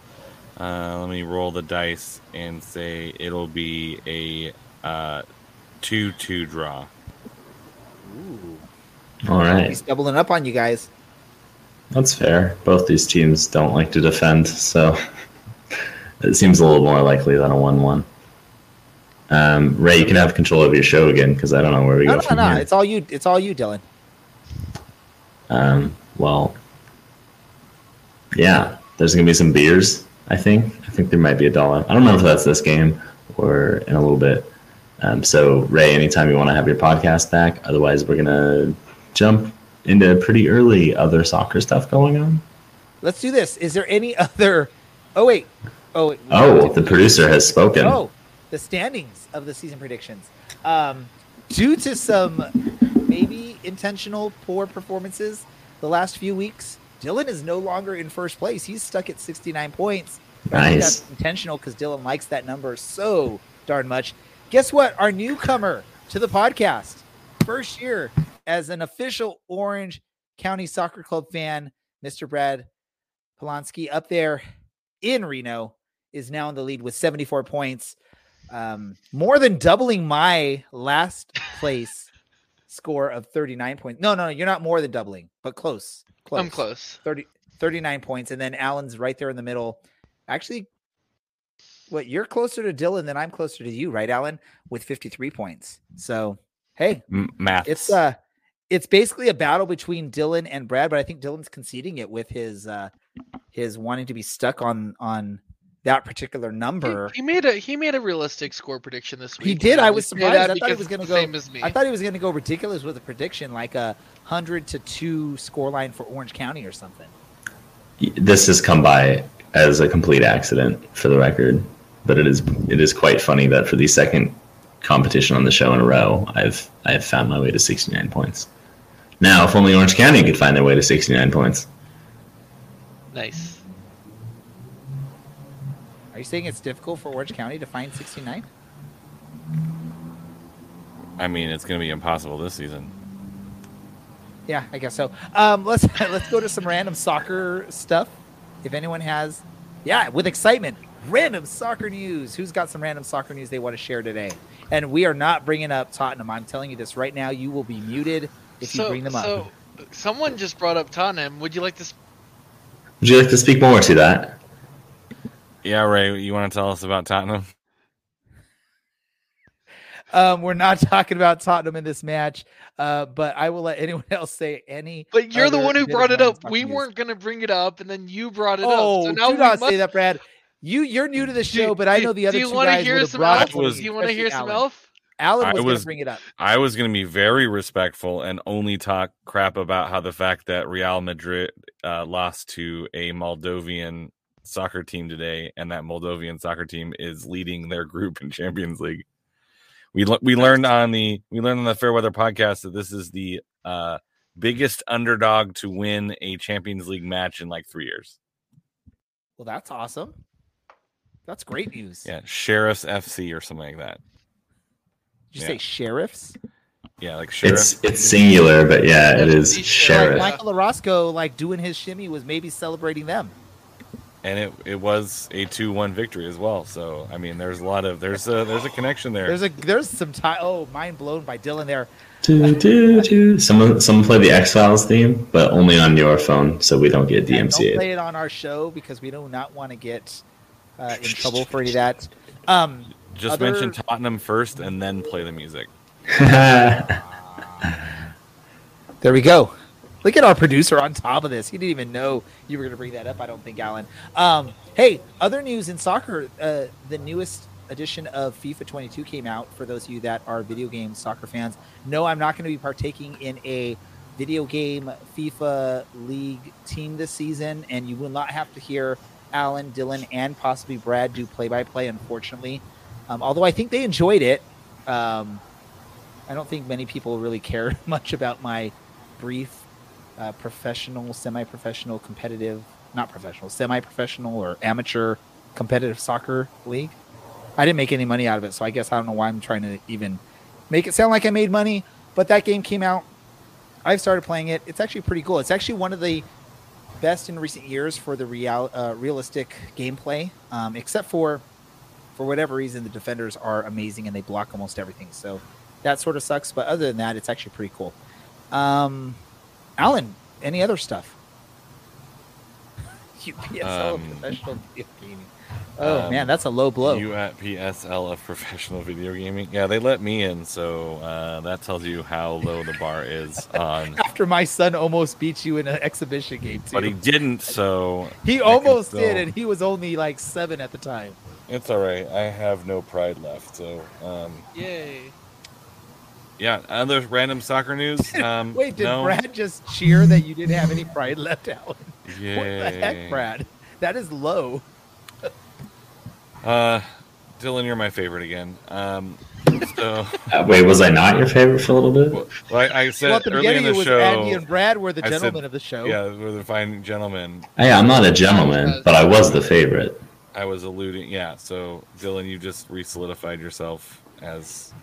Uh, let me roll the dice and say it'll be a uh, two-two draw. Ooh, All right. he's doubling up on you guys. That's fair. Both these teams don't like to defend, so [laughs] it seems a little more likely than a one-one. Um, Ray, you can have control of your show again because I don't know where we No, go no, from no. here. It's all you. It's all you, Dylan. Um, well, yeah, there's gonna be some beers. I think. I think there might be a dollar. I don't know if that's this game or in a little bit. Um, so Ray, anytime you want to have your podcast back. Otherwise, we're gonna jump into pretty early other soccer stuff going on. Let's do this. Is there any [laughs] other? Oh wait. Oh. Wait. Oh, the producer has spoken. Oh, the standings of the season predictions. Um, due to some maybe intentional poor performances the last few weeks, Dylan is no longer in first place. He's stuck at 69 points. Nice. that's intentional because Dylan likes that number so darn much. Guess what? Our newcomer to the podcast, first year as an official Orange County Soccer Club fan, Mr. Brad Polanski up there in Reno is now in the lead with 74 points, um, more than doubling my last place score of 39 points. No, no, no, you're not more than doubling, but close. Close. I'm close. 30, 39 points. And then Alan's right there in the middle. Actually, what you're closer to Dylan than I'm closer to you, right, Alan? With 53 points. So, hey, M- maths. it's uh it's basically a battle between Dylan and Brad, but I think Dylan's conceding it with his uh his wanting to be stuck on on that particular number. he made a he made a realistic score prediction this week. He did. I was surprised. I thought he was going to go. Same as me. I thought he was going to go ridiculous with a prediction, like a hundred to two scoreline for Orange County or something. This has come by as a complete accident, for the record. But it is it is quite funny that for the second competition on the show in a row, I've I've found my way to 69 points. Now, if only Orange County could find their way to 69 points. nice. Are you saying it's difficult for Orange County to find 69? I mean, it's going to be impossible this season. Yeah, I guess so. Um, [laughs] let's let's go to some random soccer stuff. If anyone has, yeah, with excitement, random soccer news. Who's got some random soccer news they want to share today? And we are not bringing up Tottenham. I'm telling you this right now. You will be muted if so, you bring them up. So, someone just brought up Tottenham. Would you like to? Sp- Would you like to speak more to that? Yeah, Ray, you want to tell us about Tottenham? Um, we're not talking about Tottenham in this match, uh, but I will let anyone [laughs] else say any. but you're the one who brought it up. We weren't gonna bring it up, and then you brought it Oh, up. So now do we not must, say that, Brad. You you're new to the Do- show, but I know the other do you two wanna guys hear some brought elf? was- Do you want to hear some Alan. elf? Alan I was, going to bring it up. I was going to be very respectful and only talk crap about how the fact that Real Madrid uh, lost to a Moldovan soccer team today, and that Moldovan soccer team is leading their group in Champions League. We we learned on the we learned on the Fairweather podcast that this is the uh, biggest underdog to win a Champions League match in like three years. Well, that's awesome. That's great news. Yeah, Sheriffs FC or something like that. Did you Yeah. say sheriffs? Yeah, like sheriff. It's it's singular, but yeah, it is Sheriff. sheriff. Like Michael Orozco, like doing his shimmy, was maybe celebrating them. And it, it was a two one victory as well. So I mean, there's a lot of there's a there's a connection there. There's a there's some time. Oh, mind blown by Dylan there. Do, do, do. Someone someone play the X Files theme, but only on your phone, so we don't get And Don't DMCA. play it on our show because we do not want to get uh, in trouble for any of that. Um, Just other- mention Tottenham first and then play the music. [laughs] there we go. Look at our producer on top of this. He didn't even know you were going to bring that up. I don't think, Alan. Um, hey, other news in soccer. Uh, the newest edition of FIFA 22 came out. For those of you that are video game soccer fans, no, I'm not going to be partaking in a video game FIFA League team this season, and you will not have to hear Alan, Dylan, and possibly Brad do play by play. Unfortunately, Um, although I think they enjoyed it. Um, I don't think many people really [laughs] care much about my brief uh, professional, semi-professional, competitive, not professional, semi-professional or amateur competitive soccer league. I didn't make any money out of it, so I guess I don't know why I'm trying to even make it sound like I made money. But that game came out. I've started playing it. It's actually pretty cool. It's actually one of the best in recent years for the real uh, realistic gameplay, um, except for for whatever reason the defenders are amazing and they block almost everything. So that sort of sucks. But other than that, it's actually pretty cool. Um, Alan, any other stuff? [laughs] UPSL Um, professional video gaming. Oh um, man, that's a low blow. You at PSL of professional video gaming? Yeah, they let me in, so uh, that tells you how low the bar is [laughs] on. After my son almost beat you in an exhibition game too. But he didn't, so [laughs] He I almost still- did, and he was only like seven at the time. It's all right. I have no pride left. So, um, Yay. Yeah. Other random soccer news. [laughs] Um, Wait, did no? Brad just cheer that you didn't have any pride left, Alan? [laughs] Yay. What the heck, Brad? That is low. Uh, Dylan, you're my favorite again. Um, so Uh, [laughs] wait, was I not your favorite for a little bit? well, I, I said well, at the early in the it was show. Andy and Brad were the I said- gentlemen of the show. yeah, we're the fine gentlemen. Hey, I'm not a gentleman, but I was the favorite. I was alluding. Yeah. So, Dylan, you just re-solidified yourself as,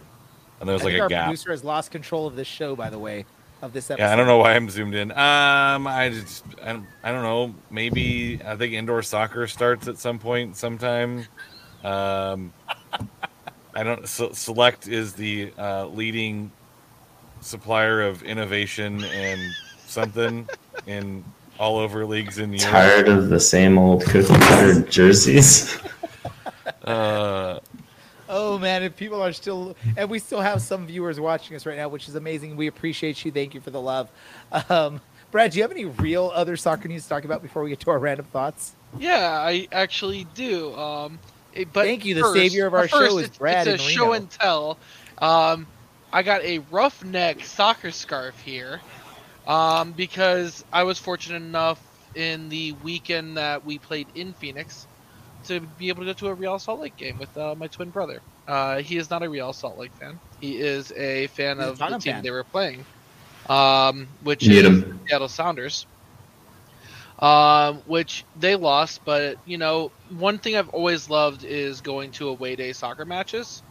and there was I like think a our gap. producer has lost control of this show, by the way, of this episode. Yeah, I don't know why I'm zoomed in. Um, I just, I don't, I don't know. Maybe I think indoor soccer starts at some point, sometime. Um, I don't. Se- Select is the uh, leading supplier of innovation and something in all over leagues in Europe. Tired of the same old cookie cutter jerseys. [laughs] Uh, Oh man, if people are still, and we still have some viewers watching us right now, which is amazing. We appreciate you. Thank you for the love. Um, Brad, do you have any real other soccer news to talk about before we get to our random thoughts? Yeah, I actually do. Um, it- but Thank you. The first- savior of our show is Brad It's a show and tell. Um, I got a roughneck soccer scarf here um, because I was fortunate enough in the weekend that we played in Phoenix to be able to go to a Real Salt Lake game with uh, my twin brother. Uh, he is not a Real Salt Lake fan. He is a fan He's a of the team fan. they were playing, um, which Need is 'em. Seattle Sounders. Um, which they lost, but you know, one thing I've always loved is going to away day soccer matches.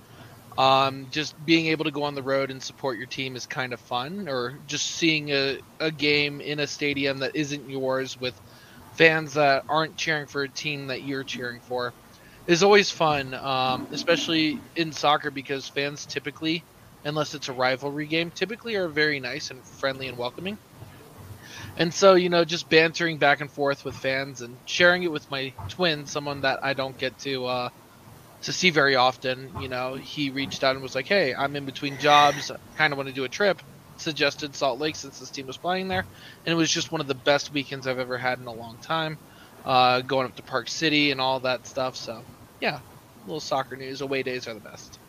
Um, just being able to go on the road and support your team is kind of fun, or just seeing a, a game in a stadium that isn't yours with fans that aren't cheering for a team that you're cheering for is always fun, um, especially in soccer because fans typically, unless it's a rivalry game, typically are very nice and friendly and welcoming. And so, you know, just bantering back and forth with fans and sharing it with my twin, someone that I don't get to uh, to see very often. You know, he reached out and was like, "Hey, I'm in between jobs. Kind of want to do a trip." Suggested Salt Lake since this team was playing there, and it was just one of the best weekends I've ever had in a long time. Uh, going up to Park City and all that stuff. So, yeah, little soccer news. Away days are the best.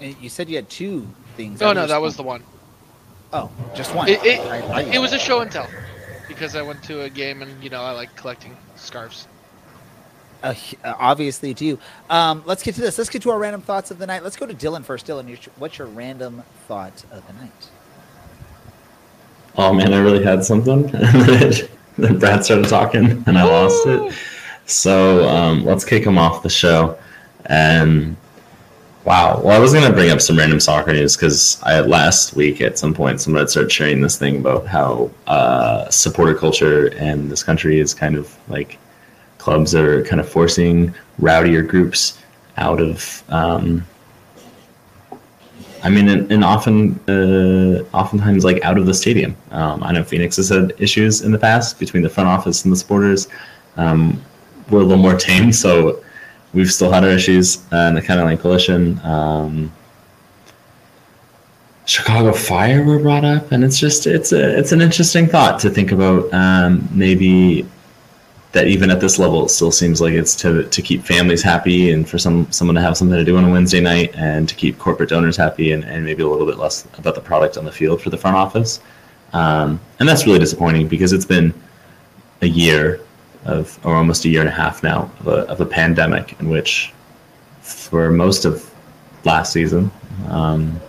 And you said you had two things. Oh no, that was the one. Oh, just one. It, it, I you it was a show and tell because I went to a game and you know I like collecting scarves. Uh, obviously do. Um, let's get to this. Let's get to our random thoughts of the night. Let's go to Dylan first. Dylan, what's your random thought of the night? Oh man, I really had something. [laughs] then Brad started talking, and I lost it. So um, let's kick him off the show. And wow, well, I was gonna bring up some random soccer news because I last week at some point somebody started sharing this thing about how uh, supporter culture in this country is kind of like clubs that are kind of forcing rowdier groups out of. Um, I mean, and, and often, uh, oftentimes, like out of the stadium. Um, I know Phoenix has had issues in the past between the front office and the supporters. Um, we're a little more tame, so we've still had our issues uh, in the County Line Coalition. Um, Chicago Fire were brought up, and it's just it's a it's an interesting thought to think about. Um, maybe that even at this level, it still seems like it's to to keep families happy and for some someone to have something to do on a Wednesday night, and to keep corporate donors happy, and, and maybe a little bit less about the product on the field for the front office. Um, and that's really disappointing because it's been a year of, or almost a year and a half now, of a, of a pandemic in which for most of last season. Um,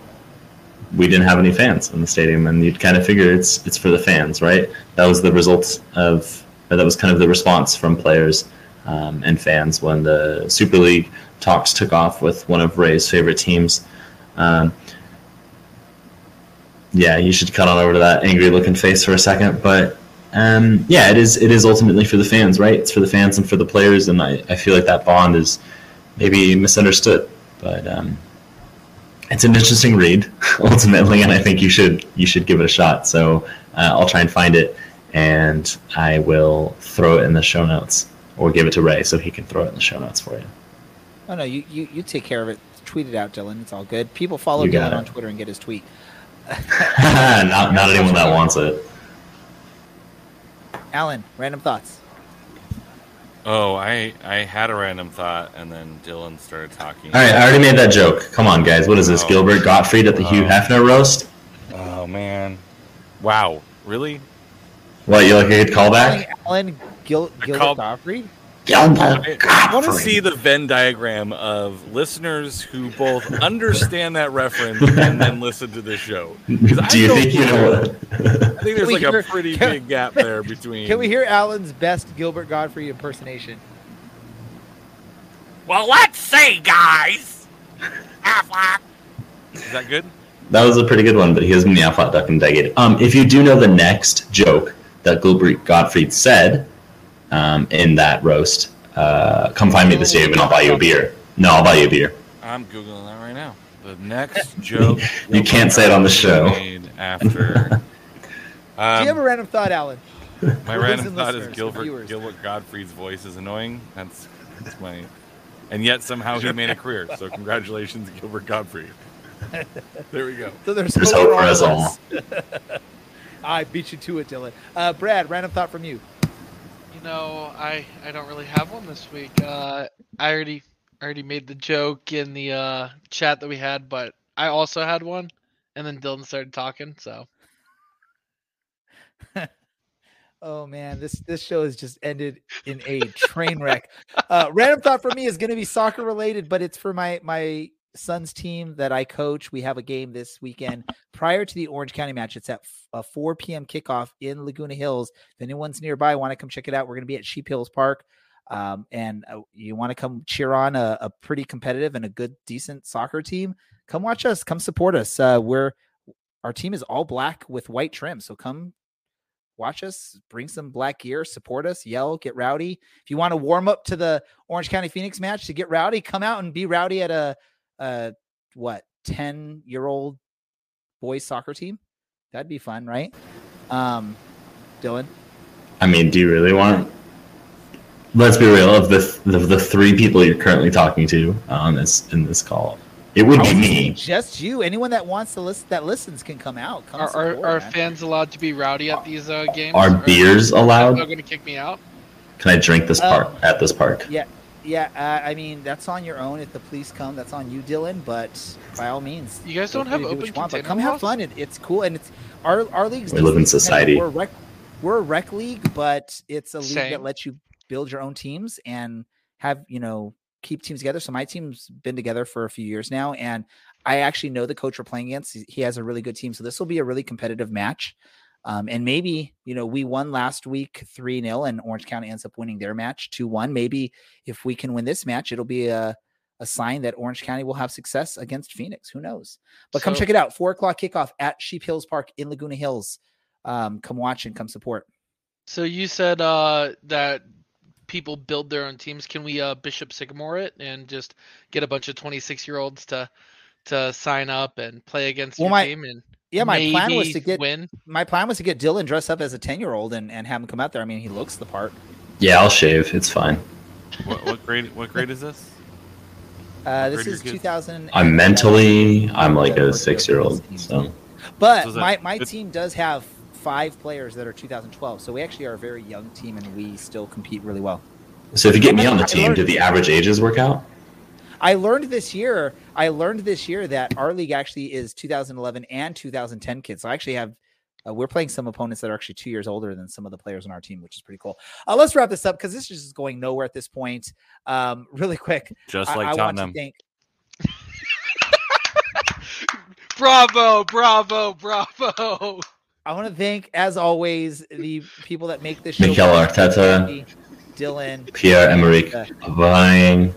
we didn't have any fans in the stadium, and you'd kind of figure it's it's for the fans, right? That was the result of, that was kind of the response from players um, and fans when the Super League talks took off with one of Ray's favorite teams. Um, yeah, you should cut on over to that angry looking face for a second, but um, yeah, it is it is ultimately for the fans, right? It's for the fans and for the players, and I, I feel like that bond is maybe misunderstood, but um, it's an interesting read [laughs] ultimately, and I think you should you should give it a shot. So uh, I'll try and find it, and I will throw it in the show notes, or give it to Ray so he can throw it in the show notes for you. Oh no, you you, you take care of it. Tweet it out, Dylan. It's all good. People follow You got Dylan on. Twitter and get his tweet. [laughs] not not anyone that wants it. Alan, random thoughts. Oh, I I had a random thought, and then Dylan started talking. All right, I already made that joke. Come on, guys. What is this? Oh. Gilbert Gottfried at the Hugh Oh. Hefner roast? Oh man, wow, really? What you like a good callback? Alan Gil, I Gilbert called- Gottfried. Gilbert I want to see the Venn diagram of listeners who both [laughs] understand that reference [laughs] and then listen to this show. 'Cause I Do you think you know what? I think there's like hear- a pretty can- big gap there between. Can we hear Alan's best Gilbert Gottfried impersonation? Well, let's see, guys. Is that good? That was a pretty good one, but he has been the Aflac Duck and Degate. Um, if you do know the next joke that Gilbert Gottfried said um, in that roast, uh, come find me at the stadium and I'll buy you a beer. No, I'll buy you a beer. I'm googling that right now. The next [laughs] joke. [laughs] You can't say it on the show. Made after. [laughs] Do you have Um, a random thought, Alan? my for random listeners, thought is Gilbert viewers? Gilbert Gottfried's voice is annoying. That's that's my. And yet somehow he made a career. So congratulations, Gilbert Gottfried. There we go. So there's, There's hope hope for for us all. I beat you to it, Dylan. Uh, Brad, random thought from you. You know, I I don't really have one this week. Uh, I already I already made the joke in the uh, chat that we had, but I also had one, and then Dylan started talking. So [laughs] Oh man, this this show has just ended in a train wreck. Uh, random thought for me is going to be soccer related, but it's for my my son's team that I coach. We have a game this weekend prior to the Orange County match. It's at a 4 p.m. kickoff in Laguna Hills. If anyone's nearby, want to come check it out, we're going to be at Sheep Hills Park. Um, and uh, you want to come cheer on a, a pretty competitive and a good, decent soccer team, come watch us, come support us. Uh, we're our team is all black with white trim, so come watch us, bring some black gear, support us, yell, get rowdy. If you want to warm up to the Orange County Phoenix match to get rowdy, come out and be rowdy at a, a what, 10 year old boys soccer team. That'd be fun, right? Um, Dylan. I mean, do you really want? Let's be real. Of the the, the three people you're currently talking to on this in this call, it would be me. Just you. Anyone that wants to listen, that listens, can come out. Come are are, support, are man. fans allowed to be rowdy at these uh, games? Are Or- beers Are allowed? they going to kick me out? Can I drink this Uh, park at this park? Yeah, yeah. Uh, I mean, that's on your own. If the police come, that's on you, Dylan. But by all means, You guys don't have to do open you want, but come have fun. It, it's cool, and it's our our league's We live in decent. society. We're a rec, we're a rec league, but it's a league that lets you build your own teams and have you know keep teams together. So my team's been together for a few years now, and I actually know the coach we're playing against. He- He has a really good team, so this will be a really competitive match. Um, and maybe you know we won last week three 0 and Orange County ends up winning their match two one. Maybe if we can win this match, it'll be a a sign that Orange County will have success against Phoenix. Who knows? But come So- check it out. Four o'clock kickoff at Sheep Hills Park in Laguna Hills. Um, come watch and come support. So you said uh, that people build their own teams. Can we uh, Bishop Sycamore it and just get a bunch of 26 year olds to to sign up and play against Well, your my- team and Yeah, my plan was to get win? my plan was to get Dylan dressed up as a ten year old and, and have him come out there. I mean, he looks the part. Yeah, I'll shave. It's fine. What, what grade? What grade is this? Uh, this is 2000. I'm mentally, I'm like a six year old. So But So my, my team does have five players that are 2012. So we actually are a very young team and we still compete really well. so if you get me on the team, learned- do the average ages work out? I learned this year. I learned this year that our league actually is 2011 and 2010 kids. So I actually have uh, we're playing some opponents that are actually two years older than some of the players on our team, which is pretty cool. Uh, let's wrap this up because this is just going nowhere at this point. Um, [laughs] really quick, just like I, I Tottenham. Thank... [laughs] bravo, bravo, bravo. I want to thank, as always, the people that make this show. Mikel Arteta, Dylan, Pierre Emerick, Vine.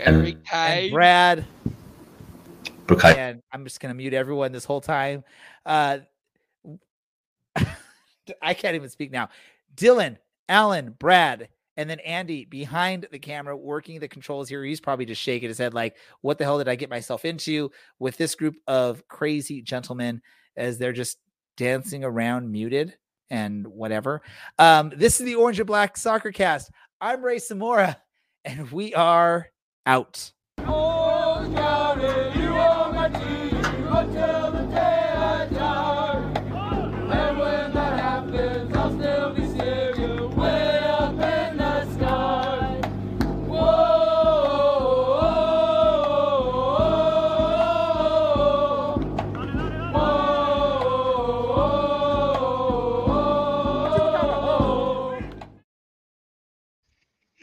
Eric And- Brad. Bukai. And I'm just gonna mute everyone this whole time. Uh, [laughs] I can't even speak now. Dylan, Alan, Brad, and then Andy behind the camera working the controls here. He's probably just shaking his head like, "What the hell did I get myself into?" With this group of crazy gentlemen as they're just dancing around, muted and whatever. Um, this is the Orange and Black Soccer Cast. I'm Ray Samora, and we are out.